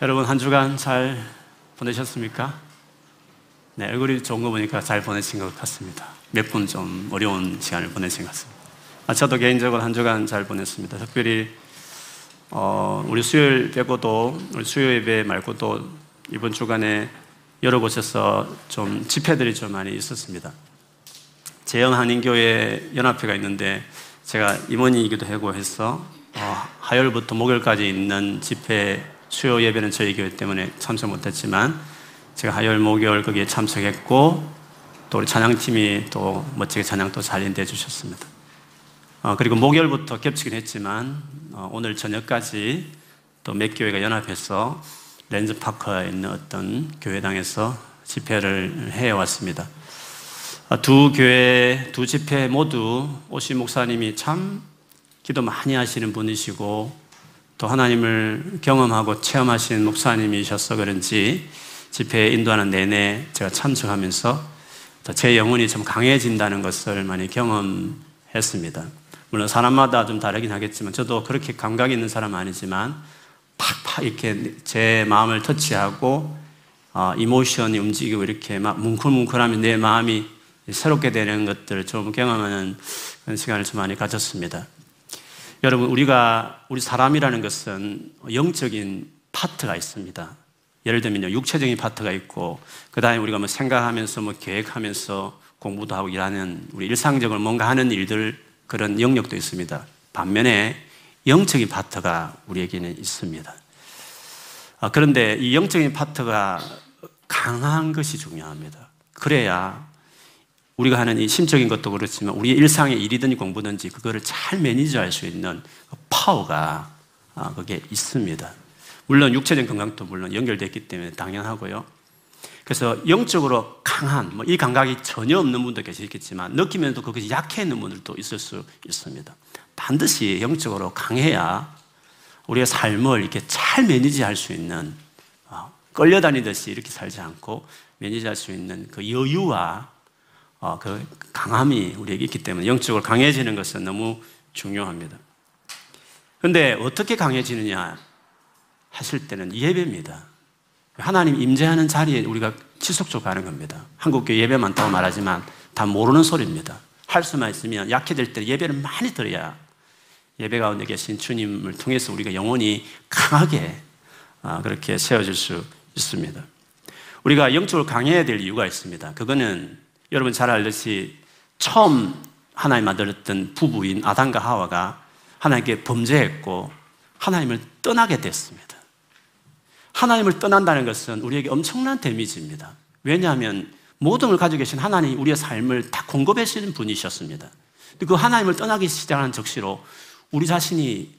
여러분 한 주간 잘 보내셨습니까? 네, 얼굴이 좋은 거 보니까 잘 보내신 것 같습니다. 몇 분 좀 어려운 시간을 보내신 것 같습니다. 아, 저도 개인적으로 한 주간 잘 보냈습니다. 특별히 어, 우리 수요일 빼고도 우리 수요 예배 말고도 이번 주간에 여러 곳에서 좀 집회들이 좀 많이 있었습니다. 재영 한인교회 연합회가 있는데 제가 임원이기도 하고 해서 어, 화요일부터 목요일까지 있는 집회 수요 예배는 저희 교회 때문에 참석 못했지만 제가 화요일 목요일 거기에 참석했고 또 우리 찬양팀이 또 멋지게 찬양 또 잘 인도해 주셨습니다. 어, 그리고 목요일부터 겹치긴 했지만 어, 오늘 저녁까지 또 몇 교회가 연합해서 렌즈파커에 있는 어떤 교회당에서 집회를 해왔습니다. 어, 두 교회, 두 집회 모두 오시 목사님이 참 기도 많이 하시는 분이시고 또 하나님을 경험하고 체험하신 목사님이셔서 그런지 집회에 인도하는 내내 제가 참석하면서 제 영혼이 좀 강해진다는 것을 많이 경험했습니다. 물론 사람마다 좀 다르긴 하겠지만 저도 그렇게 감각이 있는 사람은 아니지만 팍팍 이렇게 제 마음을 터치하고 어, 이모션이 움직이고 이렇게 막 뭉클뭉클하면 내 마음이 새롭게 되는 것들을 좀 경험하는 시간을 좀 많이 가졌습니다. 여러분, 우리가, 우리 사람이라는 것은 영적인 파트가 있습니다. 예를 들면 육체적인 파트가 있고, 그 다음에 우리가 뭐 생각하면서 뭐 계획하면서 공부도 하고 일하는 우리 일상적으로 뭔가 하는 일들 그런 영역도 있습니다. 반면에 영적인 파트가 우리에게는 있습니다. 아, 그런데 이 영적인 파트가 강한 것이 중요합니다. 그래야 우리가 하는 이 심적인 것도 그렇지만 우리의 일상의 일이든 공부든지 그거를 잘 매니저할 수 있는 그 파워가 아, 그게 있습니다. 물론 육체적 건강도 물론 연결됐기 때문에 당연하고요. 그래서 영적으로 강한 뭐 이 감각이 전혀 없는 분도 계시겠지만 느끼면서 그것이 약해 있는 분들도 있을 수 있습니다. 반드시 영적으로 강해야 우리의 삶을 이렇게 잘 매니지할 수 있는 어, 끌려다니듯이 이렇게 살지 않고 매니지할 수 있는 그 여유와 어, 그 강함이 우리에게 있기 때문에 영적으로 강해지는 것은 너무 중요합니다. 그런데 어떻게 강해지느냐 하실 때는 예배입니다. 하나님 임재하는 자리에 우리가 지속적으로 가는 겁니다. 한국교 예배 많다고 말하지만 다 모르는 소리입니다. 할 수만 있으면 약해질 때 예배를 많이 드려야 예배 가운데 계신 주님을 통해서 우리가 영원히 강하게 아, 그렇게 세워질 수 있습니다. 우리가 영적으로 강해야 될 이유가 있습니다. 그거는 여러분 잘 알듯이 처음 하나님 만들었던 부부인 아담과 하와가 하나님께 범죄했고 하나님을 떠나게 됐습니다. 하나님을 떠난다는 것은 우리에게 엄청난 데미지입니다. 왜냐하면 모든 걸 가지고 계신 하나님이 우리의 삶을 다 공급해 주시는 분이셨습니다. 그 하나님을 떠나기 시작하는 적시로 우리 자신이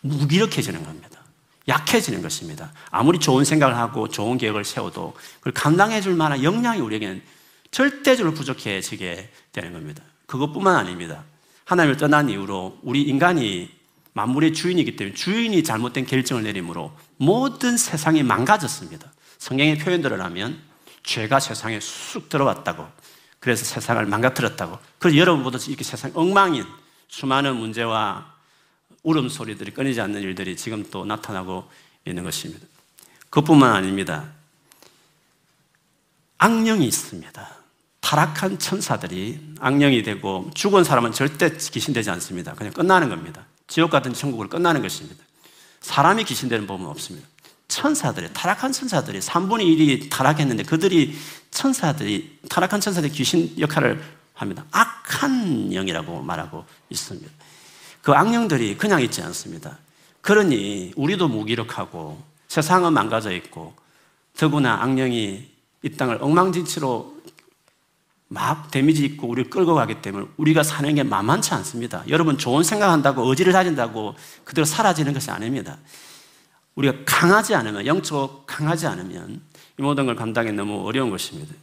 무기력해지는 겁니다. 약해지는 것입니다. 아무리 좋은 생각을 하고 좋은 계획을 세워도 그걸 감당해 줄 만한 역량이 우리에게는 절대적으로 부족해지게 되는 겁니다. 그것뿐만 아닙니다. 하나님을 떠난 이후로 우리 인간이 만물의 주인이기 때문에 주인이 잘못된 결정을 내림으로 모든 세상이 망가졌습니다. 성경의 표현들을 하면 죄가 세상에 쑥 들어왔다고 그래서 세상을 망가뜨렸다고 그래서 여러분보다 이렇게 세상 엉망인 수많은 문제와 울음소리들이 끊이지 않는 일들이 지금 또 나타나고 있는 것입니다. 그것뿐만 아닙니다. 악령이 있습니다. 타락한 천사들이 악령이 되고 죽은 사람은 절대 귀신되지 않습니다. 그냥 끝나는 겁니다. 지옥 같은 천국을 끝나는 것입니다. 사람이 귀신되는 법은 없습니다. 천사들이, 타락한 천사들이 3분의 1이 타락했는데 그들이 천사들이, 타락한 천사들이 귀신 역할을 합니다. 악한 영이라고 말하고 있습니다. 그 악령들이 그냥 있지 않습니다. 그러니 우리도 무기력하고 세상은 망가져 있고 더구나 악령이 이 땅을 엉망진치로 막 데미지 있고 우리를 끌고 가기 때문에 우리가 사는 게 만만치 않습니다. 여러분 좋은 생각한다고 의지를 다진다고 그대로 사라지는 것이 아닙니다. 우리가 강하지 않으면 영적 강하지 않으면 이 모든 걸 감당이 너무 어려운 것입니다.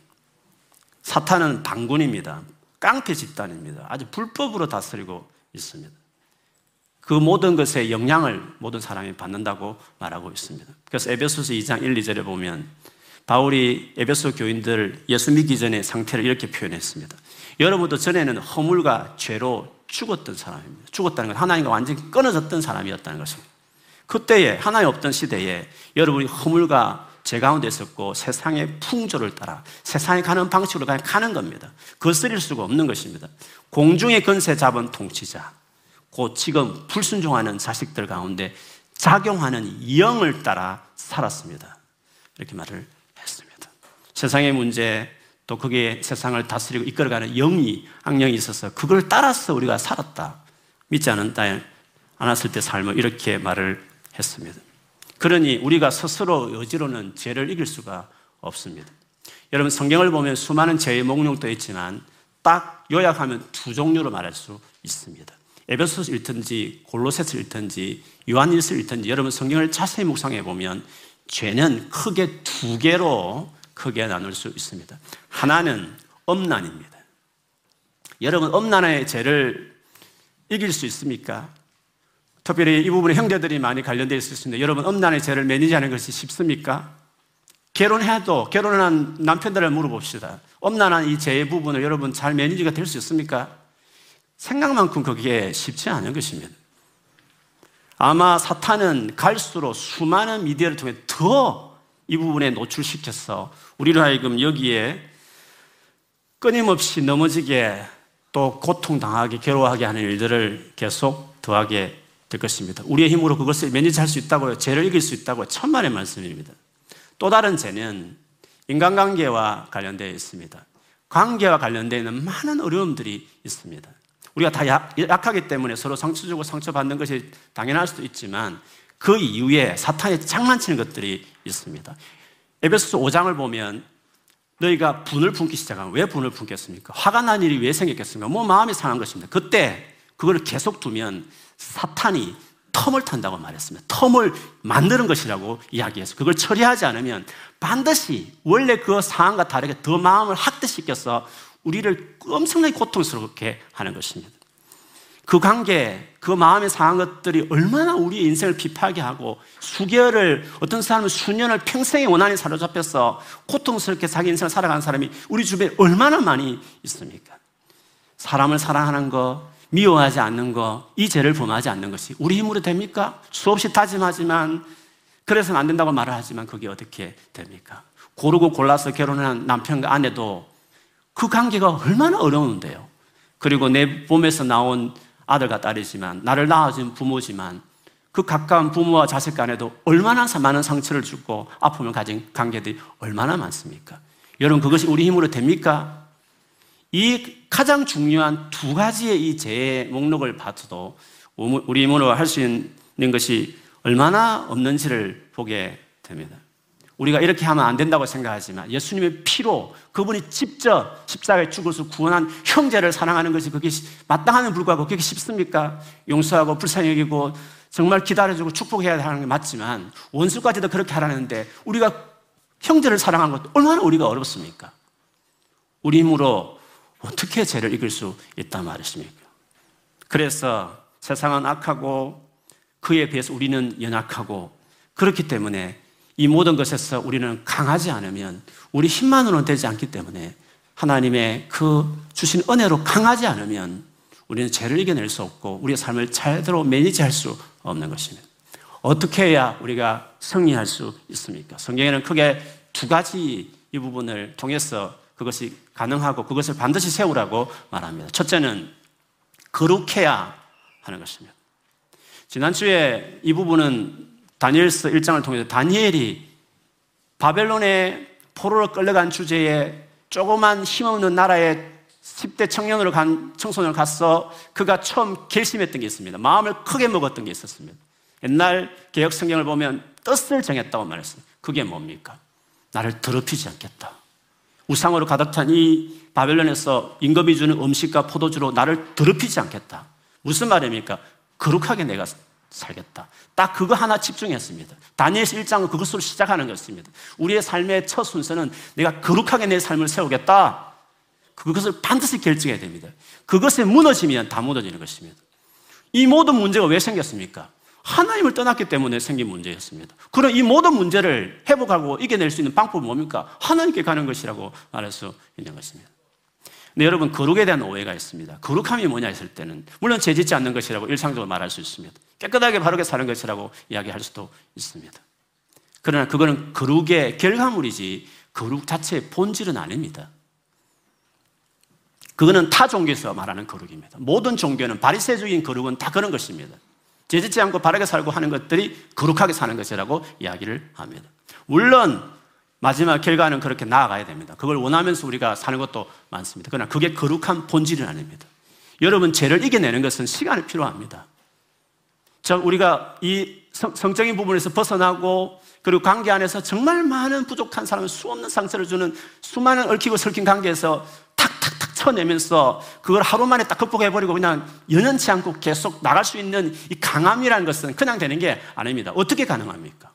사탄은 당군입니다. 깡패 집단입니다. 아주 불법으로 다스리고 있습니다. 그 모든 것에 영향을 모든 사람이 받는다고 말하고 있습니다. 그래서 에베소서 2장 1, 2절에 보면 바울이 에베소 교인들 예수 믿기 전의 상태를 이렇게 표현했습니다. 여러분도 전에는 허물과 죄로 죽었던 사람입니다. 죽었다는 건 하나님과 완전히 끊어졌던 사람이었다는 것입니다. 그때에 하나님 없던 시대에 여러분이 허물과 제 가운데 있었고 세상의 풍조를 따라 세상에 가는 방식으로 그냥 가는 겁니다. 거스릴 수가 없는 것입니다. 공중의 건세 잡은 통치자, 곧 지금 불순종하는 자식들 가운데 작용하는 영을 따라 살았습니다. 이렇게 말을. 세상의 문제, 또 그게 세상을 다스리고 이끌어가는 영이, 악령이 있어서 그걸 따라서 우리가 살았다. 믿지 않은 않았을 때 삶을 이렇게 말을 했습니다. 그러니 우리가 스스로 여지로는 죄를 이길 수가 없습니다. 여러분 성경을 보면 수많은 죄의 목록도 있지만 딱 요약하면 두 종류로 말할 수 있습니다. 에베소서 읽든지 골로새서 읽든지 요한일서 읽든지 여러분 성경을 자세히 묵상해 보면 죄는 크게 두 개로 크게 나눌 수 있습니다. 하나는 엄난입니다. 여러분 엄난의 죄를 이길 수 있습니까? 특별히 이 부분에 형제들이 많이 관련되어 있을 수 있는데 여러분 엄난의 죄를 매니지하는 것이 쉽습니까? 결혼해도 결혼한 남편들을 물어봅시다. 엄난한 이 죄의 부분을 여러분 잘 매니지가 될 수 있습니까? 생각만큼 그게 쉽지 않은 것입니다. 아마 사탄은 갈수록 수많은 미디어를 통해 더 이 부분에 노출시켜서 우리를 하여금 여기에 끊임없이 넘어지게 또 고통당하게 괴로워하게 하는 일들을 계속 더하게 될 것입니다. 우리의 힘으로 그것을 매니지할 수 있다고요. 죄를 이길 수 있다고요. 천만의 말씀입니다. 또 다른 죄는 인간관계와 관련되어 있습니다. 관계와 관련되어 있는 많은 어려움들이 있습니다. 우리가 다 약, 하기 때문에 서로 상처 주고 상처받는 것이 당연할 수도 있지만 그 이후에 사탄이 장난치는 것들이 있습니다. 에베소서 5장을 보면 너희가 분을 품기 시작하면 왜 분을 품겠습니까? 화가 난 일이 왜 생겼겠습니까? 뭐 마음이 상한 것입니다. 그때 그걸 계속 두면 사탄이 텀을 탄다고 말했습니다. 텀을 만드는 것이라고 이야기해서 그걸 처리하지 않으면 반드시 원래 그 상황과 다르게 더 마음을 학대시켜서 우리를 엄청나게 고통스럽게 하는 것입니다. 그 관계, 그 마음에 상한 것들이 얼마나 우리의 인생을 비파하게 하고 수개월을 어떤 사람은 수년을 평생의 원한이 사로잡혀서 고통스럽게 자기 인생을 살아가는 사람이 우리 주변에 얼마나 많이 있습니까? 사람을 사랑하는 것, 미워하지 않는 것, 이 죄를 범하지 않는 것이 우리 힘으로 됩니까? 수없이 다짐하지만 그래서는 안 된다고 말을 하지만 그게 어떻게 됩니까? 고르고 골라서 결혼한 남편과 아내도 그 관계가 얼마나 어려운데요. 그리고 내 몸에서 나온 아들과 딸이지만 나를 낳아준 부모지만 그 가까운 부모와 자식 간에도 얼마나 많은 상처를 주고 아픔을 가진 관계들이 얼마나 많습니까? 여러분 그것이 우리 힘으로 됩니까? 이 가장 중요한 두 가지의 이 죄의 목록을 봐도 우리 힘으로 할 수 있는 것이 얼마나 없는지를 보게 됩니다. 우리가 이렇게 하면 안 된다고 생각하지만 예수님의 피로 그분이 직접 십자가에 죽어서 구원한 형제를 사랑하는 것이 그게 마땅하면 불구하고 그게 쉽습니까? 용서하고 불쌍히 여기고 정말 기다려주고 축복해야 하는 게 맞지만 원수까지도 그렇게 하라는데 우리가 형제를 사랑하는 것도 얼마나 우리가 어렵습니까? 우리 힘으로 어떻게 죄를 이길 수 있단 말이십니까? 그래서 세상은 악하고 그에 비해서 우리는 연약하고 그렇기 때문에 이 모든 것에서 우리는 강하지 않으면 우리 힘만으로는 되지 않기 때문에 하나님의 그 주신 은혜로 강하지 않으면 우리는 죄를 이겨낼 수 없고 우리의 삶을 제대로 매니지할 수 없는 것입니다. 어떻게 해야 우리가 승리할 수 있습니까? 성경에는 크게 두 가지 이 부분을 통해서 그것이 가능하고 그것을 반드시 세우라고 말합니다. 첫째는 거룩해야 하는 것입니다. 지난주에 이 부분은 다니엘서 1장을 통해서 다니엘이 바벨론의 포로로 끌려간 주제에 조그만 힘없는 나라에 10대 청년으로 간 청소년을 갔어 그가 처음 결심했던 게 있습니다. 마음을 크게 먹었던 게 있었습니다. 옛날 개혁 성경을 보면 뜻을 정했다고 말했어요. 그게 뭡니까? 나를 더럽히지 않겠다. 우상으로 가득 찬 이 바벨론에서 임금이 주는 음식과 포도주로 나를 더럽히지 않겠다. 무슨 말입니까? 거룩하게 내가 살겠다. 딱 그거 하나 집중했습니다. 다니엘서 1장은 그것으로 시작하는 것입니다. 우리의 삶의 첫 순서는 내가 거룩하게 내 삶을 세우겠다. 그것을 반드시 결정해야 됩니다. 그것에 무너지면 다 무너지는 것입니다. 이 모든 문제가 왜 생겼습니까? 하나님을 떠났기 때문에 생긴 문제였습니다. 그럼 이 모든 문제를 회복하고 이겨낼 수 있는 방법은 뭡니까? 하나님께 가는 것이라고 말할 수 있는 것입니다. 근데 여러분, 거룩에 대한 오해가 있습니다. 거룩함이 뭐냐 했을 때는, 물론 죄짓지 않는 것이라고 일상적으로 말할 수 있습니다. 깨끗하게 바르게 사는 것이라고 이야기할 수도 있습니다. 그러나 그거는 거룩의 결과물이지 거룩 자체의 본질은 아닙니다. 그거는 타 종교에서 말하는 거룩입니다. 모든 종교는 바리새적인 거룩은 다 그런 것입니다. 제짓지 않고 바르게 살고 하는 것들이 거룩하게 사는 것이라고 이야기를 합니다. 물론 마지막 결과는 그렇게 나아가야 됩니다. 그걸 원하면서 우리가 사는 것도 많습니다. 그러나 그게 거룩한 본질은 아닙니다. 여러분 죄를 이겨내는 것은 시간이 필요합니다. 자, 우리가 이 성, 적인 부분에서 벗어나고 그리고 관계 안에서 정말 많은 부족한 사람을 수없는 상처를 주는 수많은 얽히고 설킨 관계에서 탁탁탁 쳐내면서 그걸 하루 만에 딱 극복해버리고 그냥 연연치 않고 계속 나갈 수 있는 이 강함이라는 것은 그냥 되는 게 아닙니다. 어떻게 가능합니까?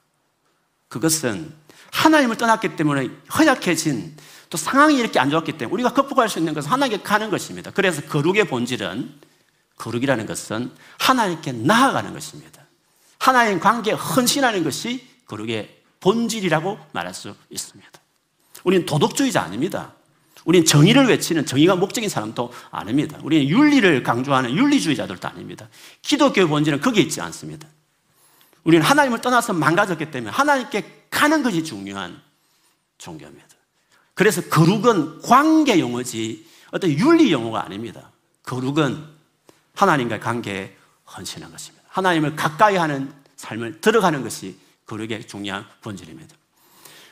그것은 하나님을 떠났기 때문에 허약해진 또 상황이 이렇게 안 좋았기 때문에 우리가 극복할 수 있는 것은 하나님께 가는 것입니다. 그래서 거룩의 본질은 거룩이라는 것은 하나님께 나아가는 것입니다. 하나님 관계에 헌신하는 것이 거룩의 본질이라고 말할 수 있습니다. 우리는 도덕주의자 아닙니다. 우리는 정의를 외치는 정의가 목적인 사람도 아닙니다. 우리는 윤리를 강조하는 윤리주의자들도 아닙니다. 기독교의 본질은 거기에 있지 않습니다. 우리는 하나님을 떠나서 망가졌기 때문에 하나님께 가는 것이 중요한 종교입니다. 그래서 거룩은 관계 용어지 어떤 윤리 용어가 아닙니다. 거룩은 하나님과의 관계에 헌신한 것입니다. 하나님을 가까이 하는 삶을 들어가는 것이 거룩의 중요한 본질입니다.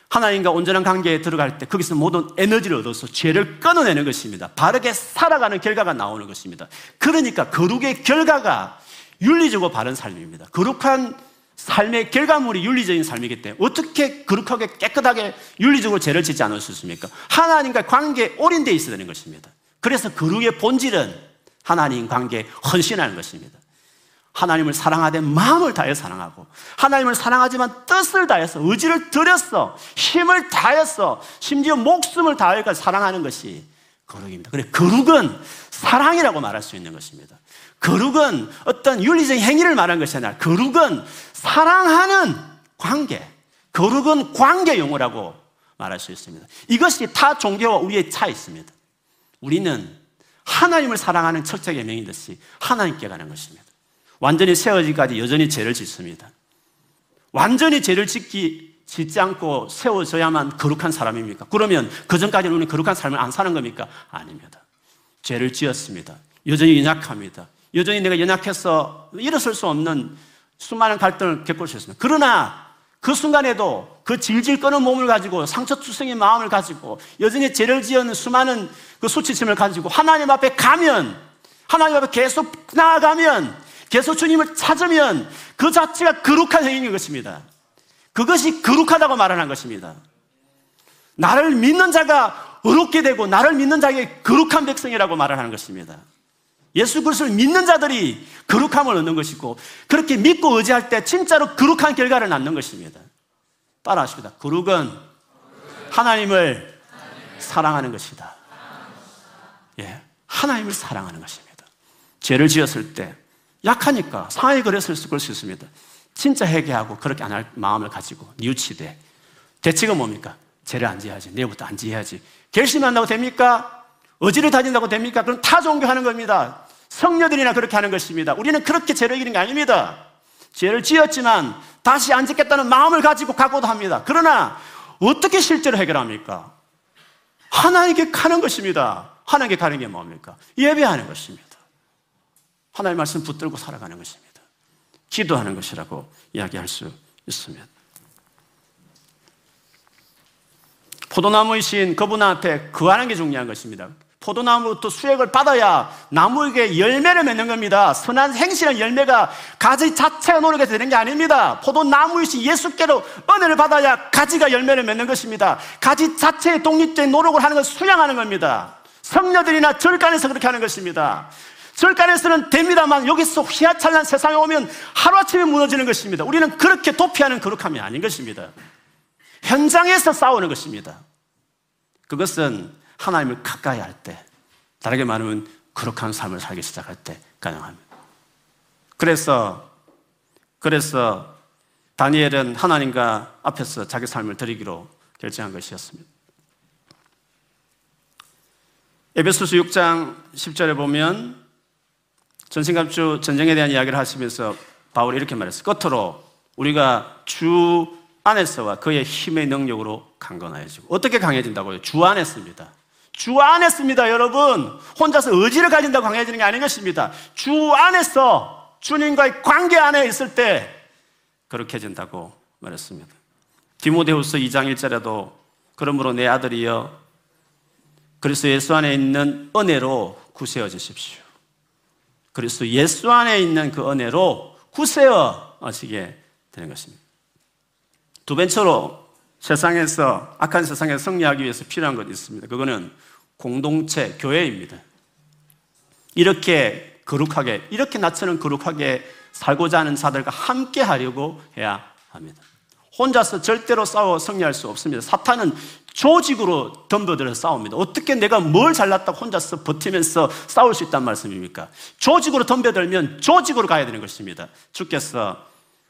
하나님과 온전한 관계에 들어갈 때 거기서 모든 에너지를 얻어서 죄를 끊어내는 것입니다. 바르게 살아가는 결과가 나오는 것입니다. 그러니까 거룩의 결과가 윤리적으로 바른 삶입니다. 거룩한 삶의 결과물이 윤리적인 삶이기 때문에 어떻게 거룩하게 깨끗하게 윤리적으로 죄를 짓지 않을 수 있습니까? 하나님과 관계에 올인되어 있어야 되는 것입니다. 그래서 거룩의 본질은 하나님 관계에 헌신하는 것입니다. 하나님을 사랑하되 마음을 다해 사랑하고 하나님을 사랑하지만 뜻을 다해서 의지를 들였어 힘을 다했어 심지어 목숨을 다해서 사랑하는 것이 거룩입니다. 그래 거룩은 사랑이라고 말할 수 있는 것입니다. 거룩은 어떤 윤리적인 행위를 말하는 것이 아니라 거룩은 사랑하는 관계, 거룩은 관계 용어라고 말할 수 있습니다. 이것이 타 종교와 우리의 차이 있습니다. 우리는 하나님을 사랑하는 철저하게 명인 듯이 하나님께 가는 것입니다. 완전히 세워지기까지 여전히 죄를 짓습니다. 완전히 죄를 짓기 짓지 않고 세워져야만 거룩한 사람입니까? 그러면 그 전까지는 우리는 거룩한 삶을 안 사는 겁니까? 아닙니다. 죄를 지었습니다. 여전히 연약합니다. 여전히 내가 연약해서 일어설 수 없는 수많은 갈등을 겪을 수 있습니다. 그러나 그 순간에도 그 질질 끄는 몸을 가지고 상처투성의 마음을 가지고 여전히 죄를 지은 수많은 그 수치심을 가지고 하나님 앞에 가면 하나님 앞에 계속 나아가면 계속 주님을 찾으면 그 자체가 거룩한 행위인 것입니다. 그것이 거룩하다고 말하는 것입니다. 나를 믿는 자가 어렵게 되고 나를 믿는 자에게 거룩한 백성이라고 말하는 것입니다. 예수 그리스도를 믿는 자들이 거룩함을 얻는 것이고 그렇게 믿고 의지할 때 진짜로 거룩한 결과를 낳는 것입니다. 따라 하십니다. 거룩은 하나님을 사랑하는 것이다. 예, 하나님을 사랑하는 것입니다. 죄를 지었을 때 약하니까 상하이 그랬을 수 있습니다. 진짜 회개하고 그렇게 안 할 마음을 가지고 뉘우치되 대책은 뭡니까? 죄를 안 지어야지. 내일부터 안 지어야지. 결심한다고 됩니까? 어지를 다진다고 됩니까? 그럼 타 종교 하는 겁니다. 성녀들이나 그렇게 하는 것입니다. 우리는 그렇게 죄를 이기는 게 아닙니다. 죄를 지었지만 다시 안 짓겠다는 마음을 가지고 각오도 합니다. 그러나 어떻게 실제로 해결합니까? 하나님께 가는 것입니다. 하나님께 가는 게 뭡니까? 예배하는 것입니다. 하나님의 말씀 붙들고 살아가는 것입니다. 기도하는 것이라고 이야기할 수 있습니다. 포도나무이신 그분한테 구하는 게 중요한 것입니다. 포도나무부터 수액을 받아야 나무에게 열매를 맺는 겁니다. 선한 행실한 열매가 가지 자체가 노력해서 되는 게 아닙니다. 포도나무이신 예수께로 은혜를 받아야 가지가 열매를 맺는 것입니다. 가지 자체의 독립적인 노력을 하는 것을 수양하는 겁니다. 성녀들이나 절간에서 그렇게 하는 것입니다. 절간에서는 됩니다만 여기서 휘하찬란 세상에 오면 하루아침에 무너지는 것입니다. 우리는 그렇게 도피하는 거룩함이 아닌 것입니다. 현장에서 싸우는 것입니다. 그것은 하나님을 가까이 할 때, 다르게 말하면 거룩한 삶을 살기 시작할 때 가능합니다. 그래서, 그래서 다니엘은 하나님과 앞에서 자기 삶을 드리기로 결정한 것이었습니다. 에베소서 6장 10절에 보면 전신갑주 전쟁에 대한 이야기를 하시면서 바울이 이렇게 말했어요. 끝으로 우리가 주 안에서와 그의 힘의 능력으로 강건하여지고 어떻게 강해진다고요? 주 안에습니다. 주 안에습니다, 여러분. 혼자서 의지를 가진다고 강해지는 게 아닌 것입니다. 주 안에서 주님과의 관계 안에 있을 때 그렇게 해진다고 말했습니다. 디모데후서 2장 1절에도 그러므로 내 아들이여 그리스도 예수 안에 있는 은혜로 구세어 지십시오. 그리스도 예수 안에 있는 그 은혜로 구세어 지게 되는 것입니다. 두 번째로 세상에서 악한 세상에 승리하기 위해서 필요한 것이 있습니다. 그거는 공동체 교회입니다. 이렇게 거룩하게 이렇게 나처럼 거룩하게 살고자 하는 자들과 함께 하려고 해야 합니다. 혼자서 절대로 싸워 승리할 수 없습니다. 사탄은 조직으로 덤벼들어 싸웁니다. 어떻게 내가 뭘 잘났다고 혼자서 버티면서 싸울 수 있단 말씀입니까? 조직으로 덤벼들면 조직으로 가야 되는 것입니다. 주께서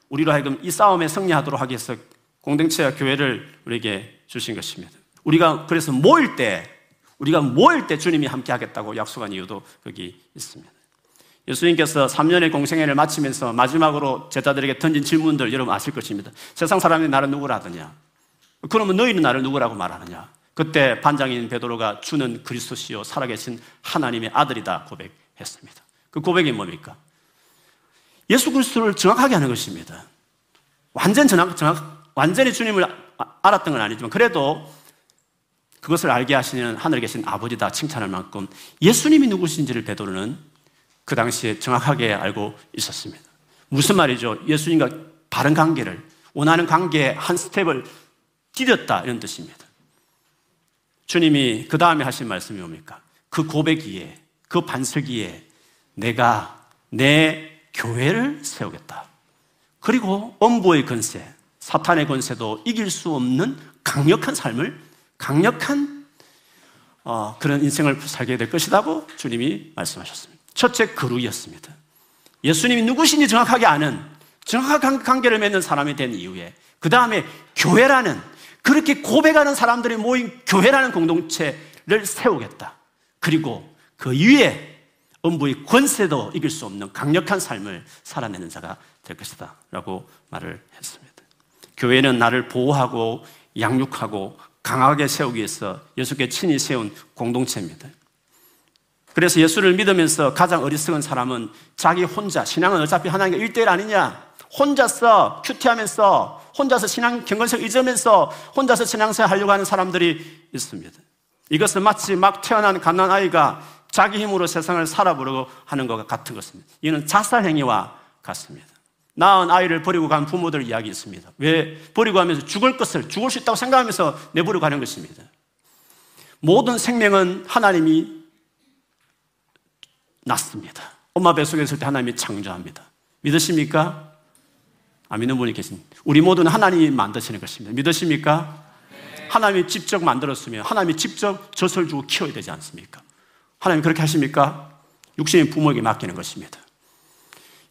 우리로 하여금 이 싸움에 승리하도록 하기 위해서 공동체와 교회를 우리에게 주신 것입니다. 우리가 그래서 모일 때, 우리가 모일 때 주님이 함께 하겠다고 약속한 이유도 여기 있습니다. 예수님께서 3년의 공생애를 마치면서 마지막으로 제자들에게 던진 질문들 여러분 아실 것입니다. 세상 사람이 나를 누구라 하느냐? 그러면 너희는 나를 누구라고 말하느냐? 그때 반장인 베드로가 주는 그리스도시요 살아계신 하나님의 아들이다 고백했습니다. 그 고백이 뭡니까? 예수 그리스도를 정확하게 하는 것입니다. 완전 정확, 정확, 완전히 주님을 알았던 건 아니지만 그래도 그것을 알게 하시는 하늘에 계신 아버지다 칭찬할 만큼 예수님이 누구신지를 베드로는 그 당시에 정확하게 알고 있었습니다. 무슨 말이죠? 예수님과 바른 관계를 원하는 관계의 한 스텝을 뛰었다 이런 뜻입니다. 주님이 그 다음에 하신 말씀이 뭡니까? 그 고백기에 그 반석기에 내가 내 교회를 세우겠다. 그리고 엄보의 권세, 사탄의 권세도 이길 수 없는 강력한 삶을 강력한 어, 그런 인생을 살게 될 것이라고 주님이 말씀하셨습니다. 첫째 거룩이었습니다. 예수님이 누구신지 정확하게 아는 정확한 관계를 맺는 사람이 된 이후에 그 다음에 교회라는 그렇게 고백하는 사람들이 모인 교회라는 공동체를 세우겠다. 그리고 그 위에 음부의 권세도 이길 수 없는 강력한 삶을 살아내는 자가 될 것이다. 라고 말을 했습니다. 교회는 나를 보호하고 양육하고 강하게 세우기 위해서 예수께 친히 세운 공동체입니다. 그래서 예수를 믿으면서 가장 어리석은 사람은 자기 혼자, 신앙은 어차피 하나님과 일대일 아니냐? 혼자서 큐티하면서, 혼자서 신앙 경건성 잊으면서, 혼자서 신앙생활 하려고 하는 사람들이 있습니다. 이것은 마치 막 태어난 갓난 아이가 자기 힘으로 세상을 살아보려고 하는 것과 같은 것입니다. 이는 자살 행위와 같습니다. 낳은 아이를 버리고 간 부모들 이야기 있습니다. 왜 버리고 하면서 죽을 것을 죽을 수 있다고 생각하면서 내버리고 가는 것입니다. 모든 생명은 하나님이 낳습니다. 엄마 뱃속에 있을 때 하나님이 창조합니다. 믿으십니까? 아, 믿는 분이 계신. 우리 모두는 하나님이 만드시는 것입니다. 믿으십니까? 네. 하나님이 직접 만들었으면 하나님이 직접 젖을 주고 키워야 되지 않습니까? 하나님 그렇게 하십니까? 육신의 부모에게 맡기는 것입니다.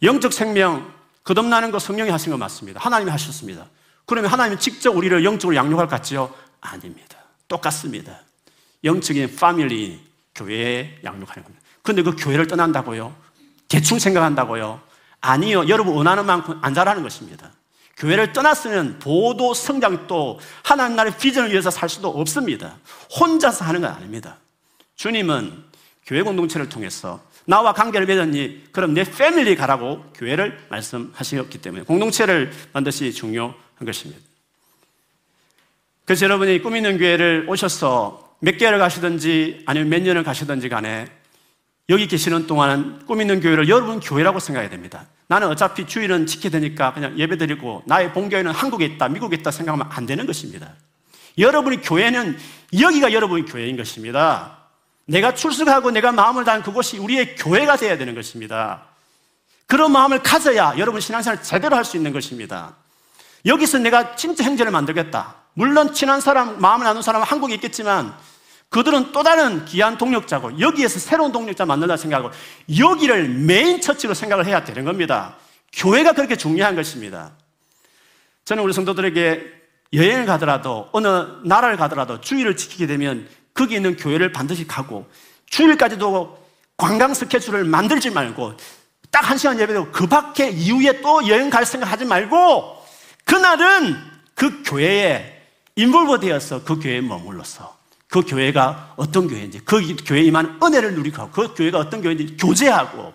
영적 생명, 거듭나는 거 성령이 하신 거 맞습니다. 하나님이 하셨습니다. 그러면 하나님이 직접 우리를 영적으로 양육할 것 같지요? 아닙니다. 똑같습니다. 영적인 파밀리, 교회에 양육하는 겁니다. 근데 그 교회를 떠난다고요? 대충 생각한다고요? 아니요. 여러분 원하는 만큼 안 자라는 것입니다. 교회를 떠났으면 보도 성장도 하나님 나라의 비전을 위해서 살 수도 없습니다. 혼자서 하는 건 아닙니다. 주님은 교회 공동체를 통해서 나와 관계를 맺었니? 그럼 내 패밀리 가라고 교회를 말씀하셨기 때문에 공동체를 반드시 중요한 것입니다. 그래서 여러분이 꾸미는 교회를 오셔서 몇 개월을 가시든지 아니면 몇 년을 가시든지 간에 여기 계시는 동안은 꾸미는 교회를 여러분 교회라고 생각해야 됩니다. 나는 어차피 주일은 지켜야 되니까 그냥 예배 드리고 나의 본교회는 한국에 있다, 미국에 있다 생각하면 안 되는 것입니다. 여러분이 교회는 여기가 여러분의 교회인 것입니다. 내가 출석하고 내가 마음을 다한 그곳이 우리의 교회가 되어야 되는 것입니다. 그런 마음을 가져야 여러분 신앙생활을 제대로 할 수 있는 것입니다. 여기서 내가 진짜 행제를 만들겠다. 물론 친한 사람, 마음을 나눈 사람은 한국에 있겠지만 그들은 또 다른 귀한 동력자고 여기에서 새로운 동력자 만들다 생각하고 여기를 메인 처치로 생각을 해야 되는 겁니다. 교회가 그렇게 중요한 것입니다. 저는 우리 성도들에게 여행을 가더라도 어느 나라를 가더라도 주일을 지키게 되면 거기 있는 교회를 반드시 가고 주일까지도 관광 스케줄을 만들지 말고 딱 한 시간 예배되고 그 밖에 이후에 또 여행 갈 생각 하지 말고 그날은 그 교회에 인볼버 되어서 그 교회에 머물러서 그 교회가 어떤 교회인지 그 교회에 임한 은혜를 누리고 그 교회가 어떤 교회인지 교제하고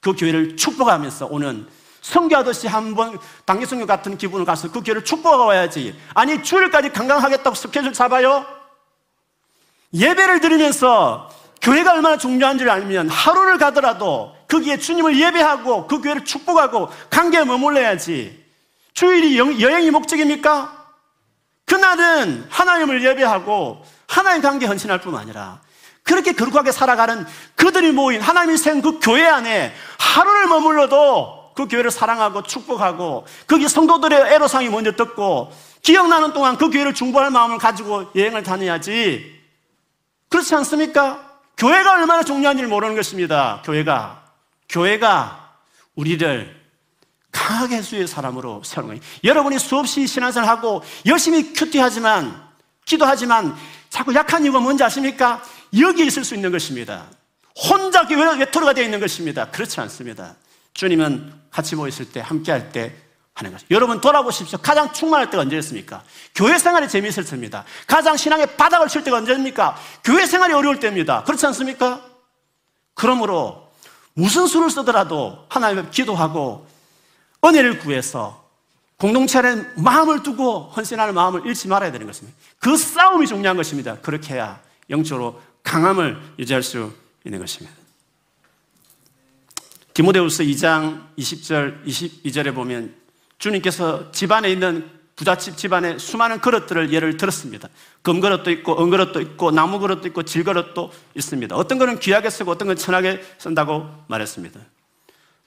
그 교회를 축복하면서 오는 성교하듯이 한번 당기성교 같은 기분을 가서 그 교회를 축복하고 와야지 아니 주일까지 강강하겠다고 스케줄 잡아요? 예배를 드리면서 교회가 얼마나 중요한지를 알면 하루를 가더라도 거기에 주님을 예배하고 그 교회를 축복하고 관계에 머물러야지 주일이 여행이 목적입니까? 그날은 하나님을 예배하고 하나님 관계 헌신할 뿐 아니라 그렇게 거룩하게 살아가는 그들이 모인 하나님이 세운 그 교회 안에 하루를 머물러도 그 교회를 사랑하고 축복하고 거기 성도들의 애로상이 먼저 듣고 기억나는 동안 그 교회를 중보할 마음을 가지고 여행을 다녀야지 그렇지 않습니까? 교회가 얼마나 중요한지를 모르는 것입니다. 교회가. 교회가 우리를 강하게 수의 사람으로 세우는 거예요. 여러분이 수없이 신앙생활 하고 열심히 큐티하지만, 기도하지만 자꾸 약한 이유가 뭔지 아십니까? 여기 있을 수 있는 것입니다. 혼자 외톨이가 되어 있는 것입니다. 그렇지 않습니다. 주님은 같이 모였을 때, 함께 할 때, 하는 거죠. 여러분 돌아보십시오. 가장 충만할 때가 언제였습니까? 교회 생활이 재미있을 때입니다. 가장 신앙의 바닥을 칠 때가 언제입니까? 교회 생활이 어려울 때입니다. 그렇지 않습니까? 그러므로 무슨 수를 쓰더라도 하나님 기도하고 은혜를 구해서 공동체 안에 마음을 두고 헌신하는 마음을 잃지 말아야 되는 것입니다. 그 싸움이 중요한 것입니다. 그렇게 해야 영적으로 강함을 유지할 수 있는 것입니다. 디모데우스 2장 20절, 22절에 보면 주님께서 집안에 있는 부잣집 집안에 수많은 그릇들을 예를 들었습니다. 금그릇도 있고 은그릇도 있고 나무 그릇도 있고 질그릇도 있습니다. 어떤 거는 귀하게 쓰고 어떤 건 천하게 쓴다고 말했습니다.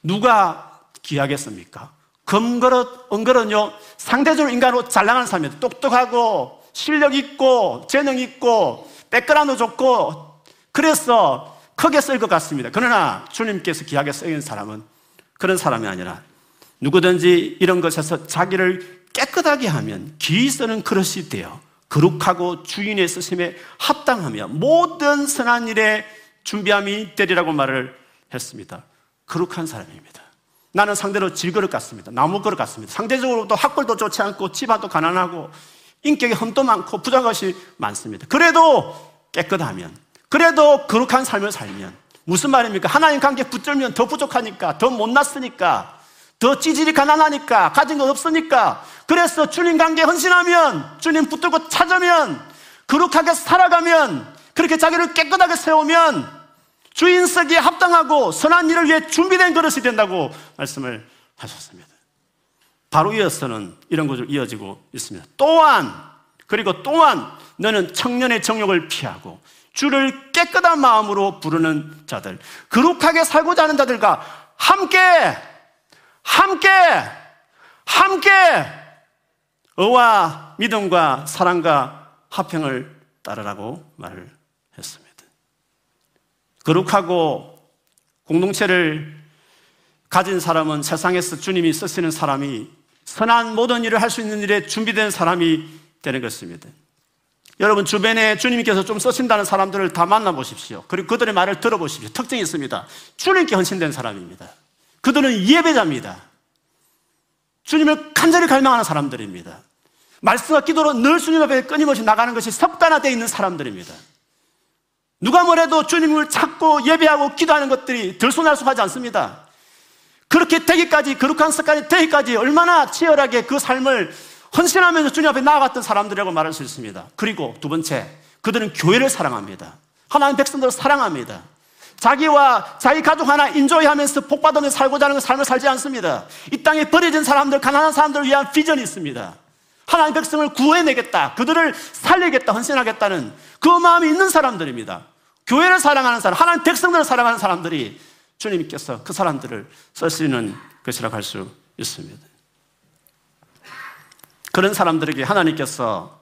누가 귀하게 씁니까? 금그릇, 은그릇은요 상대적으로 인간으로 잘 나가는 사람입니다. 똑똑하고 실력 있고 재능 있고 백그라운드 좋고 그래서 크게 쓸 것 같습니다. 그러나 주님께서 귀하게 쓰인 사람은 그런 사람이 아니라 누구든지 이런 것에서 자기를 깨끗하게 하면 귀 쓰는 그릇이 되어 거룩하고 주인의 쓰심에 합당하며 모든 선한 일에 준비함이 되리라고 말을 했습니다. 거룩한 사람입니다. 나는 상대로 질그릇 같습니다. 나무 그릇 같습니다. 상대적으로도 학벌도 좋지 않고 집안도 가난하고 인격에 흠도 많고 부자 것이 많습니다. 그래도 깨끗하면, 그래도 거룩한 삶을 살면 무슨 말입니까? 하나님 관계 붙들면 더 부족하니까, 더 못났으니까, 더 찌질이 가난하니까 가진 거 없으니까 그래서 주님 관계 헌신하면 주님 붙들고 찾으면 거룩하게 살아가면 그렇게 자기를 깨끗하게 세우면 주인 쓰기에 합당하고 선한 일을 위해 준비된 그릇이 된다고 말씀을 하셨습니다. 바로 이어서는 이런 것을 이어지고 있습니다. 또한 그리고 또한 너는 청년의 정욕을 피하고 주를 깨끗한 마음으로 부르는 자들, 거룩하게 살고자 하는 자들과 함께 함께, 함께 의와 믿음과 사랑과 화평을 따르라고 말을 했습니다. 거룩하고 공동체를 가진 사람은 세상에서 주님이 쓰시는 사람이 선한 모든 일을 할 수 있는 일에 준비된 사람이 되는 것입니다. 여러분 주변에 주님께서 좀 쓰신다는 사람들을 다 만나보십시오. 그리고 그들의 말을 들어보십시오. 특징이 있습니다. 주님께 헌신된 사람입니다. 그들은 예배자입니다. 주님을 간절히 갈망하는 사람들입니다. 말씀과 기도로 늘 주님 앞에 끊임없이 나가는 것이 습관화되어 있는 사람들입니다. 누가 뭐래도 주님을 찾고 예배하고 기도하는 것들이 들소날소하지 않습니다. 그렇게 되기까지, 거룩한 습관이 되기까지 얼마나 치열하게 그 삶을 헌신하면서 주님 앞에 나아갔던 사람들이라고 말할 수 있습니다. 그리고 두 번째, 그들은 교회를 사랑합니다. 하나님 백성들을 사랑합니다. 자기와 자기 가족 하나 인조이하면서 복받으며 살고자 하는 삶을 살지 않습니다. 이 땅에 버려진 사람들, 가난한 사람들을 위한 비전이 있습니다. 하나님 백성을 구해내겠다. 그들을 살리겠다. 헌신하겠다는 그 마음이 있는 사람들입니다. 교회를 사랑하는 사람, 하나님 백성들을 사랑하는 사람들이 주님께서 그 사람들을 쓰시는 것이라고 할 수 있습니다. 그런 사람들에게 하나님께서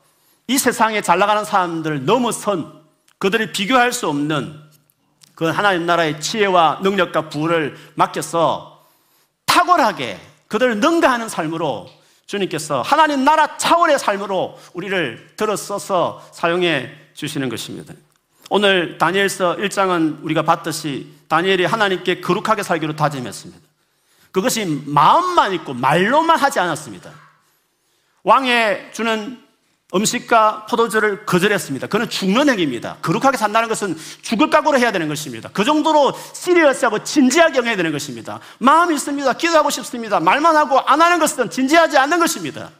이 세상에 잘 나가는 사람들을 넘어선 그들이 비교할 수 없는 그 하나님 나라의 지혜와 능력과 부를 맡겨서 탁월하게 그들을 능가하는 삶으로 주님께서 하나님 나라 차원의 삶으로 우리를 들어서서 사용해 주시는 것입니다. 오늘 다니엘서 1장은 우리가 봤듯이 다니엘이 하나님께 거룩하게 살기로 다짐했습니다. 그것이 마음만 있고 말로만 하지 않았습니다. 왕의 주는 음식과 포도주를 거절했습니다. 그는 죽는 행위입니다. 거룩하게 산다는 것은 죽을 각오로 해야 되는 것입니다. 그 정도로 시리어스하고 진지하게 여겨야 되는 것입니다. 마음이 있습니다. 기도하고 싶습니다. 말만 하고 안 하는 것은 진지하지 않는 것입니다.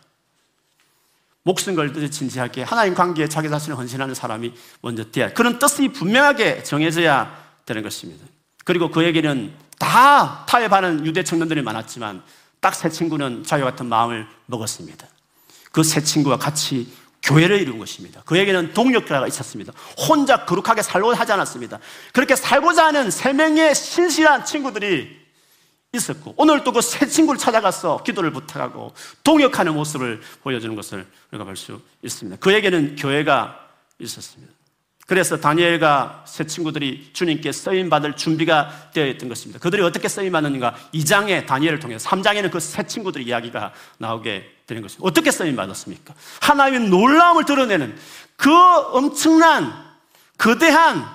목숨 걸듯이 진지하게 하나님 관계에 자기 자신을 헌신하는 사람이 먼저 돼야 그런 뜻이 분명하게 정해져야 되는 것입니다. 그리고 그에게는 다 타협하는 유대 청년들이 많았지만 딱 세 친구는 자기 같은 마음을 먹었습니다. 그세 친구와 같이 교회를 이룬 것입니다. 그에게는 동력자가 있었습니다. 혼자 거룩하게 살고자 하지 않았습니다. 그렇게 살고자 하는 세 명의 신실한 친구들이 있었고 오늘 또 그 새 친구를 찾아가서 기도를 부탁하고 동역하는 모습을 보여주는 것을 우리가 볼 수 있습니다. 그에게는 교회가 있었습니다. 그래서 다니엘과 새 친구들이 주님께 쓰임 받을 준비가 되어 있던 것입니다. 그들이 어떻게 쓰임 받는가? 2장에 다니엘을 통해서 3장에는 그새 친구들 이야기가 나오게 되는 것입니다. 어떻게 쓰임 받았습니까? 하나님의 놀라움을 드러내는 그 엄청난 거대한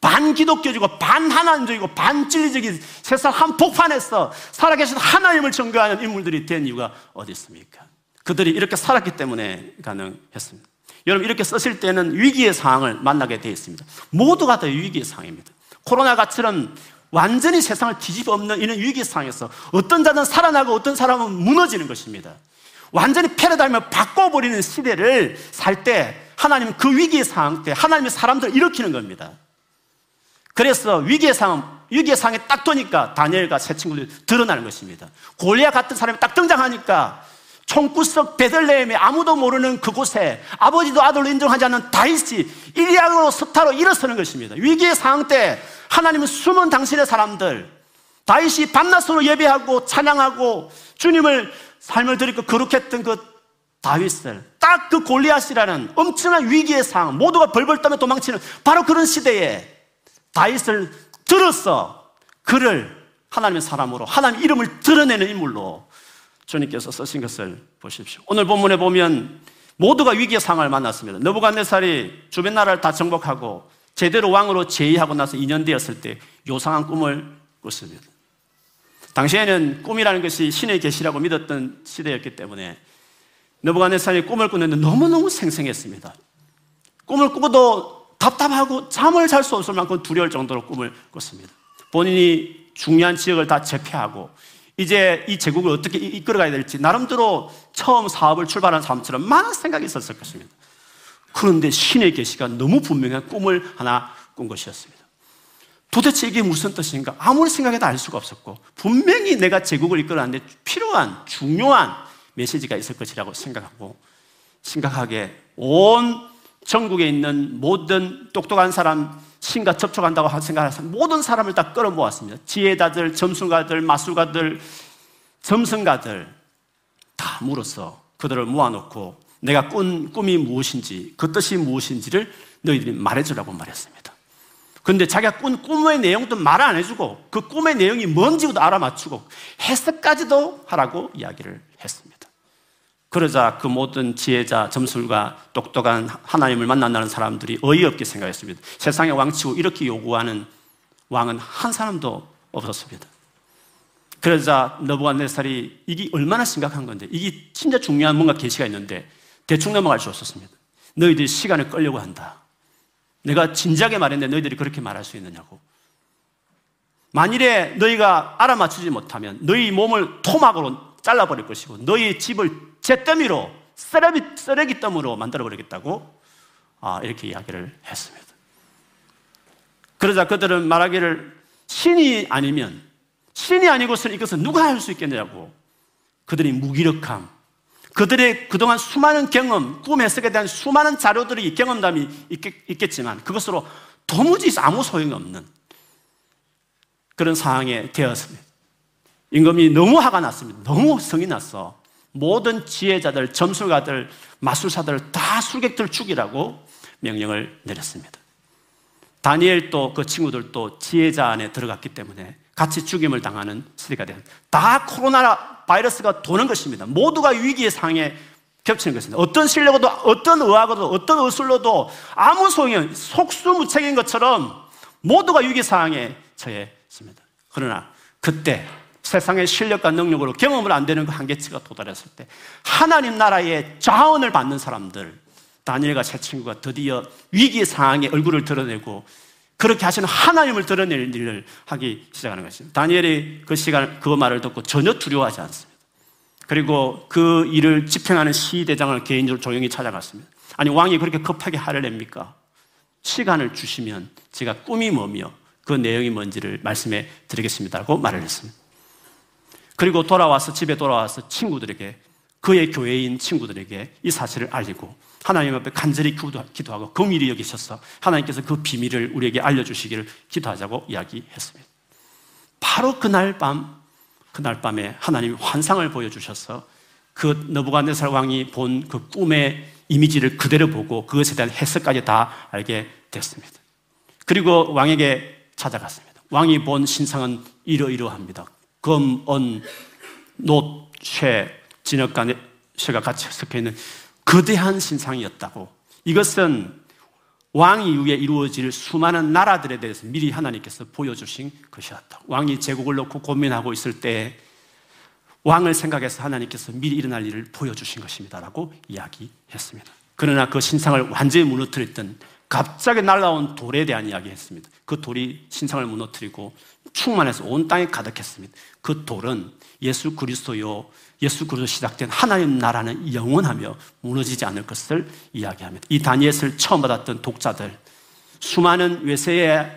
반기독교적이고 반하나님적이고 반진리적인 세상 한폭판에서 살아계신 하나님을 증거하는 인물들이 된 이유가 어디 있습니까? 그들이 이렇게 살았기 때문에 가능했습니다. 여러분 이렇게 쓰실 때는 위기의 상황을 만나게 되어 있습니다. 모두가 다 위기의 상황입니다. 코로나가처럼 완전히 세상을 뒤집어 엎는 이런 위기 상황에서 어떤 자는 살아나고 어떤 사람은 무너지는 것입니다. 완전히 패러다임을 바꿔버리는 시대를 살 때 하나님은 그 위기의 상황 때 하나님의 사람들을 일으키는 겁니다. 그래서 위기의 상황, 위기의 상황에 딱 도니까 다니엘과 새 친구들이 드러나는 것입니다. 골리아 같은 사람이 딱 등장하니까 총구석 베들레헴에 아무도 모르는 그곳에 아버지도 아들로 인정하지 않는 다윗이 일리아로 스타로 일어서는 것입니다. 위기의 상황 때 하나님은 숨은 당신의 사람들 다윗이 밤낮으로 예배하고 찬양하고 주님을 삶을 드리고 거룩했던 그 다윗을 딱 그 골리앗이라는 엄청난 위기의 상황 모두가 벌벌 떠며 도망치는 바로 그런 시대에 다윗을 들어서 그를 하나님의 사람으로 하나님 이름을 드러내는 인물로 주님께서 쓰신 것을 보십시오. 오늘 본문에 보면 모두가 위기의 상황을 만났습니다. 너부갓네살이 주변 나라를 다 정복하고 제대로 왕으로 제의하고 나서 2년 되었을 때 요상한 꿈을 꿨습니다. 당시에는 꿈이라는 것이 신의 계시라고 믿었던 시대였기 때문에 너부갓네살이 꿈을 꾸는데 너무너무 생생했습니다. 꿈을 꾸고도 답답하고 잠을 잘 수 없을 만큼 두려울 정도로 꿈을 꿨습니다. 본인이 중요한 지역을 다 제패하고 이제 이 제국을 어떻게 이끌어가야 될지 나름대로 처음 사업을 출발한 사람처럼 많은 생각이 있었을 것입니다. 그런데 신의 계시가 너무 분명한 꿈을 하나 꾼 것이었습니다. 도대체 이게 무슨 뜻인가? 아무리 생각해도 알 수가 없었고 분명히 내가 제국을 이끌어가는데 필요한 중요한 메시지가 있을 것이라고 생각하고 심각하게 온 전국에 있는 모든 똑똑한 사람, 신과 접촉한다고 생각해서 모든 사람을 다 끌어모았습니다. 지혜자들, 점술가들, 마술가들, 점성가들 다 물어서 그들을 모아놓고 내가 꾼 꿈이 무엇인지 그 뜻이 무엇인지를 너희들이 말해주라고 말했습니다. 근데 자기가 꾼 꿈의 내용도 말 안 해주고 그 꿈의 내용이 뭔지도 알아맞추고 해석까지도 하라고 이야기를 했습니다. 그러자 그 모든 지혜자, 점술과 똑똑한 하나님을 만난다는 사람들이 어이없게 생각했습니다. 세상의 왕치고 이렇게 요구하는 왕은 한 사람도 없었습니다. 그러자 너부갓네살이 이게 얼마나 심각한 건데 이게 진짜 중요한 뭔가 계시가 있는데 대충 넘어갈 수 없었습니다. 너희들이 시간을 끌려고 한다. 내가 진지하게 말했는데 너희들이 그렇게 말할 수 있느냐고. 만일에 너희가 알아맞추지 못하면 너희 몸을 토막으로 잘라버릴 것이고 너희 집을 잿더미로 쓰레기, 쓰레기 덤으로 만들어버리겠다고 아, 이렇게 이야기를 했습니다. 그러자 그들은 말하기를 신이 아니면 신이 아니고서는 이것은 누가 할 수 있겠느냐고 그들이 무기력함 그들의 그동안 수많은 경험, 꿈 해석에 대한 수많은 자료들이 경험담이 있겠, 지만 그것으로 도무지 아무 소용이 없는 그런 상황에 되었습니다. 임금이 너무 화가 났습니다. 너무 성이 났어. 모든 지혜자들, 점술가들, 마술사들 다 술객들 죽이라고 명령을 내렸습니다. 다니엘도 그 친구들도 지혜자 안에 들어갔기 때문에 같이 죽임을 당하는 시대가 된. 다 코로나 바이러스가 도는 것입니다. 모두가 위기의 상에 겹치는 것입니다. 어떤 신뢰고도, 어떤 의학으로도, 어떤 의술로도 아무 없는 속수무책인 것처럼 모두가 위기 상황에 처했습니다. 그러나 그때 세상의 실력과 능력으로 경험을 안 되는 그 한계치가 도달했을 때 하나님 나라의 자원을 받는 사람들 다니엘과 새 친구가 드디어 위기 상황에 얼굴을 드러내고 그렇게 하시는 하나님을 드러낼 일을 하기 시작하는 것입니다. 다니엘이 그 시간, 그 말을 듣고 전혀 두려워하지 않습니다. 그리고 그 일을 집행하는 시대장을 개인적으로 조용히 찾아갔습니다. 아니, 왕이 그렇게 급하게 화를 냅니까? 시간을 주시면 제가 꿈이 뭐며 그 내용이 뭔지를 말씀해 드리겠습니다라고 말을 했습니다. 그리고 돌아와서 집에 돌아와서 친구들에게 그의 교회인 친구들에게 이 사실을 알리고 하나님 앞에 간절히 기도하고 긍일이 여기셔서 하나님께서 그 비밀을 우리에게 알려주시기를 기도하자고 이야기했습니다. 바로 그날 밤, 그날 밤에 하나님이 환상을 보여주셔서 그 너부갓네살 왕이 본 그 꿈의 이미지를 그대로 보고 그것에 대한 해석까지 다 알게 됐습니다. 그리고 왕에게 찾아갔습니다. 왕이 본 신상은 이러이러합니다. 검, 언, 노, 쇠, 진흙과 쇠가 같이 섞여 있는 거대한 신상이었다고. 이것은 왕 이후에 이루어질 수많은 나라들에 대해서 미리 하나님께서 보여주신 것이었다. 왕이 제국을 놓고 고민하고 있을 때 왕을 생각해서 하나님께서 미리 일어날 일을 보여주신 것입니다라고 이야기했습니다. 그러나 그 신상을 완전히 무너뜨렸던 갑자기 날라온 돌에 대한 이야기했습니다. 그 돌이 신상을 무너뜨리고 충만해서 온 땅에 가득했습니다. 그 돌은 예수 그리스도요 예수 그리스도 시작된 하나님 나라는 영원하며 무너지지 않을 것을 이야기합니다. 이 다니엘을 처음 받았던 독자들, 수많은 외세의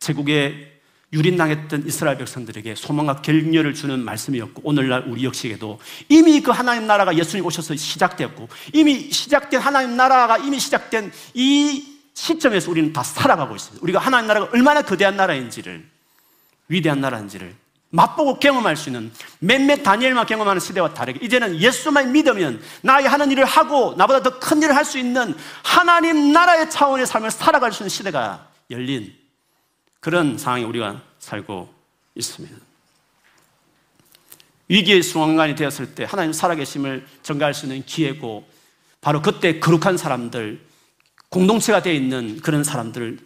제국에 유린당했던 이스라엘 백성들에게 소망과 격려를 주는 말씀이었고 오늘날 우리 역시에도 이미 그 하나님 나라가 예수님 오셔서 시작되었고 이미 시작된 하나님 나라가 이미 시작된 이 시점에서 우리는 다 살아가고 있습니다. 우리가 하나님 나라가 얼마나 거대한 나라인지를 위대한 나라인지를 맛보고 경험할 수 있는 몇몇 다니엘만 경험하는 시대와 다르게 이제는 예수만 믿으면 나의 하는 일을 하고 나보다 더 큰 일을 할 수 있는 하나님 나라의 차원의 삶을 살아갈 수 있는 시대가 열린 그런 상황에 우리가 살고 있습니다. 위기의 순간이 되었을 때 하나님 살아계심을 전가할 수 있는 기회고 바로 그때 거룩한 사람들 공동체가 되어 있는 그런 사람들을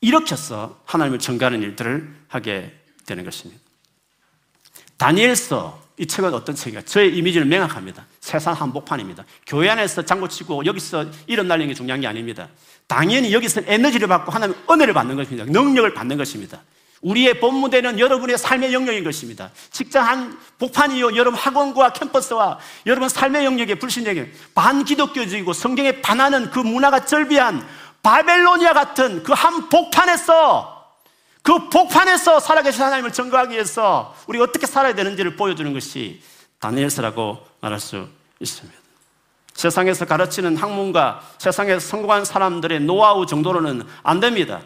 일으켜서 하나님을 전가하는 일들을 하게 되는 것입니다. 다니엘서 이 책은 어떤 책이야? 저의 이미지는 명확합니다. 세상 한복판입니다. 교회 안에서 장구치고 여기서 이름 날리는 게 중요한 게 아닙니다. 당연히 여기서 에너지를 받고 하나님 은혜를 받는 것입니다. 능력을 받는 것입니다. 우리의 본무대는 여러분의 삶의 영역인 것입니다. 직장 한 복판이요. 여러분 학원과 캠퍼스와 여러분 삶의 영역에 불신에게 반기독교적이고 성경에 반하는 그 문화가 절비한 바벨로니아 같은 그 한 복판에서 그 복판에서 살아계신 하나님을 증거하기 위해서 우리가 어떻게 살아야 되는지를 보여주는 것이 다니엘서라고 말할 수 있습니다. 세상에서 가르치는 학문과 세상에서 성공한 사람들의 노하우 정도로는 안 됩니다.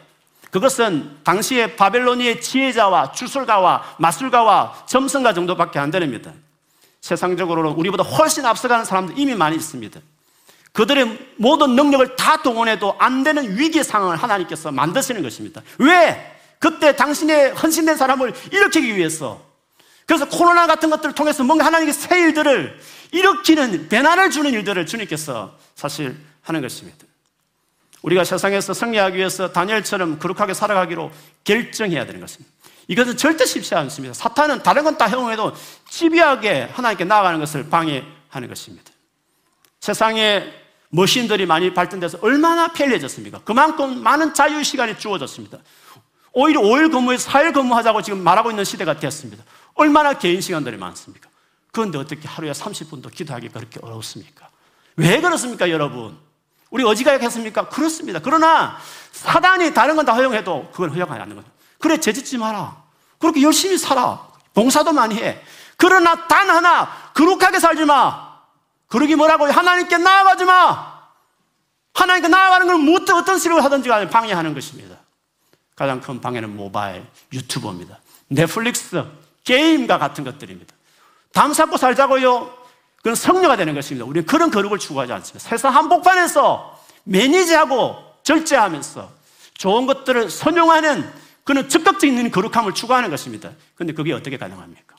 그것은 당시의 바벨로니의 지혜자와 주술가와 마술가와 점성가 정도밖에 안 됩니다. 세상적으로는 우리보다 훨씬 앞서가는 사람들 이미 많이 있습니다. 그들의 모든 능력을 다 동원해도 안 되는 위기 상황을 하나님께서 만드시는 것입니다. 왜? 그때 당신의 헌신된 사람을 일으키기 위해서 그래서 코로나 같은 것들을 통해서 뭔가 하나님의 새 일들을 일으키는 배난을 주는 일들을 주님께서 사실 하는 것입니다. 우리가 세상에서 승리하기 위해서 다니엘처럼 거룩하게 살아가기로 결정해야 되는 것입니다. 이것은 절대 쉽지 않습니다. 사탄은 다른 건다 허용해도 집요하게 하나님께 나아가는 것을 방해하는 것입니다. 세상에 머신들이 많이 발전돼서 얼마나 편리해졌습니까? 그만큼 많은 자유 시간이 주어졌습니다. 오히려 5일 근무에서 4일 근무하자고 지금 말하고 있는 시대가 되었습니다. 얼마나 개인 시간들이 많습니까? 그런데 어떻게 하루에 30분도 기도하기 그렇게 어렵습니까? 왜 그렇습니까, 여러분? 우리 어지간했습니까? 그렇습니다. 그러나 사단이 다른 건 다 허용해도 그건 허용하지 않는 거죠. 그래, 재짓지 마라. 그렇게 열심히 살아. 봉사도 많이 해. 그러나 단 하나, 거룩하게 살지 마. 그러기 뭐라고요? 하나님께 나아가지 마. 하나님께 나아가는 건 어떤 식으로 하든지 간에 방해하는 것입니다. 가장 큰 방해는 모바일, 유튜버입니다. 넷플릭스, 게임과 같은 것들입니다. 담 쌓고 살자고요. 그건 성녀가 되는 것입니다. 우리는 그런 거룩을 추구하지 않습니다. 세상 한복판에서 매니지하고 절제하면서 좋은 것들을 선용하는 그는 적극적인 거룩함을 추구하는 것입니다. 그런데 그게 어떻게 가능합니까?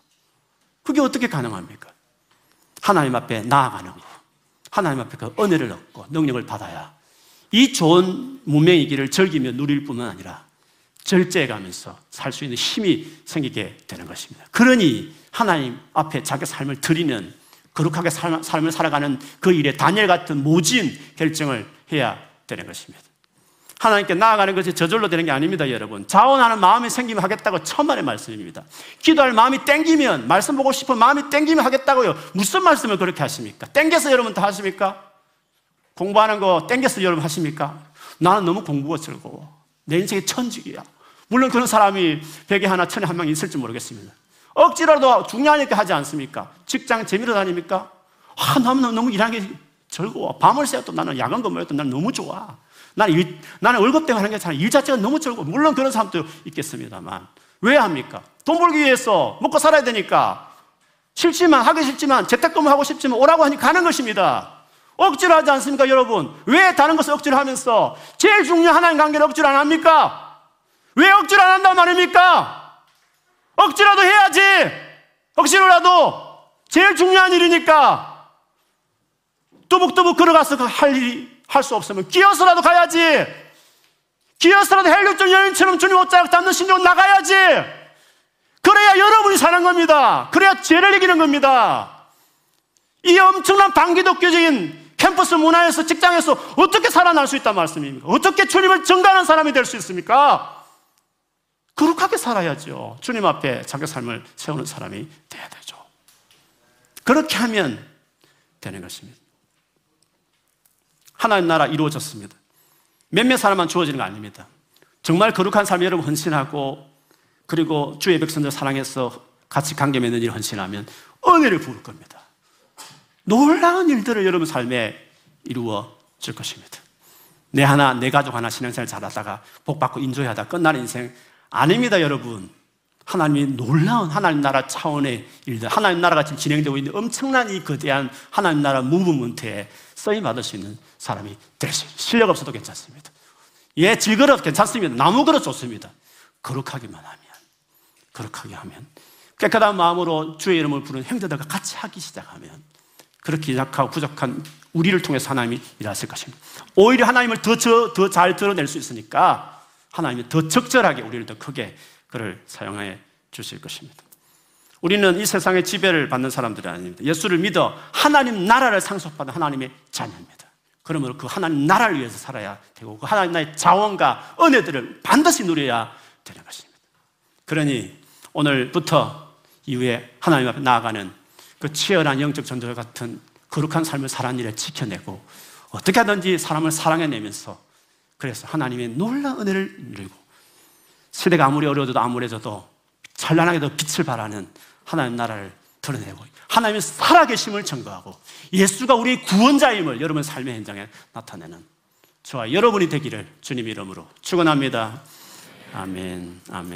그게 어떻게 가능합니까? 하나님 앞에 나아가는 거. 하나님 앞에 그 은혜를 얻고 능력을 받아야 이 좋은 문명이기를 즐기며 누릴 뿐만 아니라 절제해 가면서 살 수 있는 힘이 생기게 되는 것입니다. 그러니 하나님 앞에 자기 삶을 드리는 거룩하게 삶, 삶을 살아가는 그 일에 다니엘 같은 모진 결정을 해야 되는 것입니다. 하나님께 나아가는 것이 저절로 되는 게 아닙니다, 여러분. 자원하는 마음이 생기면 하겠다고 천만의 말씀입니다. 기도할 마음이 땡기면, 말씀 보고 싶은 마음이 땡기면 하겠다고요. 무슨 말씀을 그렇게 하십니까? 땡겨서 여러분 다 하십니까? 공부하는 거 땡겨서 여러분 하십니까? 나는 너무 공부가 즐거워. 내 인생이 천직이야. 물론 그런 사람이 백에 하나, 천에 한 명 있을지 모르겠습니다. 억지라도 중요하니까 하지 않습니까? 직장 재미로 다닙니까? 아, 나는 너무 일하는 게 즐거워. 밤을 새도 나는 야간 근무해도 나는 너무 좋아. 나는, 일, 나는 월급 때문에 하는 게 아니라 일 자체가 너무 즐거워. 물론 그런 사람도 있겠습니다만. 왜 합니까? 돈 벌기 위해서 먹고 살아야 되니까. 싫지만, 하기 싫지만, 재택근무 하고 싶지만 오라고 하니 가는 것입니다. 억지로 하지 않습니까, 여러분? 왜 다른 것을 억지로 하면서 제일 중요한 하나님 관계를 억지로 안 합니까? 왜 억지로 안 한단 말입니까? 억지라도 해야지! 억지로라도! 제일 중요한 일이니까! 뚜벅뚜벅 걸어가서 할 일이, 할 수 없으면 끼어서라도 가야지! 끼어서라도 헬륨점 여인처럼 주님 옷자락 잡는 신경 나가야지! 그래야 여러분이 사는 겁니다. 그래야 죄를 이기는 겁니다. 이 엄청난 반기독교적인 캠퍼스 문화에서 직장에서 어떻게 살아날 수 있단 말씀입니까? 어떻게 주님을 증가하는 사람이 될 수 있습니까? 거룩하게 살아야죠. 주님 앞에 자기 삶을 세우는 사람이 돼야 되죠. 그렇게 하면 되는 것입니다. 하나님 나라 이루어졌습니다. 몇몇 사람만 주어지는 거 아닙니다. 정말 거룩한 삶 여러분 헌신하고 그리고 주의 백성들 사랑해서 같이 관계 맺는 일 헌신하면 은혜를 부을 겁니다. 놀라운 일들을 여러분 삶에 이루어질 것입니다. 내 하나, 내 가족 하나 신앙생활 잘하다가 복 받고 인조하다 끝나는 인생 아닙니다, 여러분. 하나님이 놀라운 하나님 나라 차원의 일들, 하나님 나라가 지금 진행되고 있는 엄청난 이 거대한 하나님 나라 무브먼트에 쓰임 받을 수 있는 사람이 될수 있습니다. 실력 없어도 괜찮습니다. 예, 질그릇 괜찮습니다. 나무 그릇 좋습니다. 거룩하기만 하면, 거룩하게 하면, 깨끗한 마음으로 주의 이름을 부르는 형제들과 같이 하기 시작하면, 그렇게 약하고 부족한 우리를 통해서 하나님이 일하실 것입니다. 오히려 하나님을 더, 더 잘 드러낼 수 있으니까 하나님이 더 적절하게 우리를 더 크게 그를 사용해 주실 것입니다. 우리는 이 세상의 지배를 받는 사람들이 아닙니다. 예수를 믿어 하나님 나라를 상속받은 하나님의 자녀입니다. 그러므로 그 하나님 나라를 위해서 살아야 되고 그 하나님 나의 자원과 은혜들을 반드시 누려야 되는 것입니다. 그러니 오늘부터 이후에 하나님 앞에 나아가는 그 치열한 영적 전쟁 같은 거룩한 삶을 사는 일에 지켜내고 어떻게 하든지 사람을 사랑해내면서 그래서 하나님의 놀라운 은혜를 누리고 시대가 아무리 어려워도 아무래도 찬란하게도 빛을 발하는 하나님 나라를 드러내고 하나님의 살아계심을 증거하고 예수가 우리의 구원자임을 여러분 삶의 현장에 나타내는 저와 여러분이 되기를 주님 이름으로 축원합니다. 아멘. 아멘.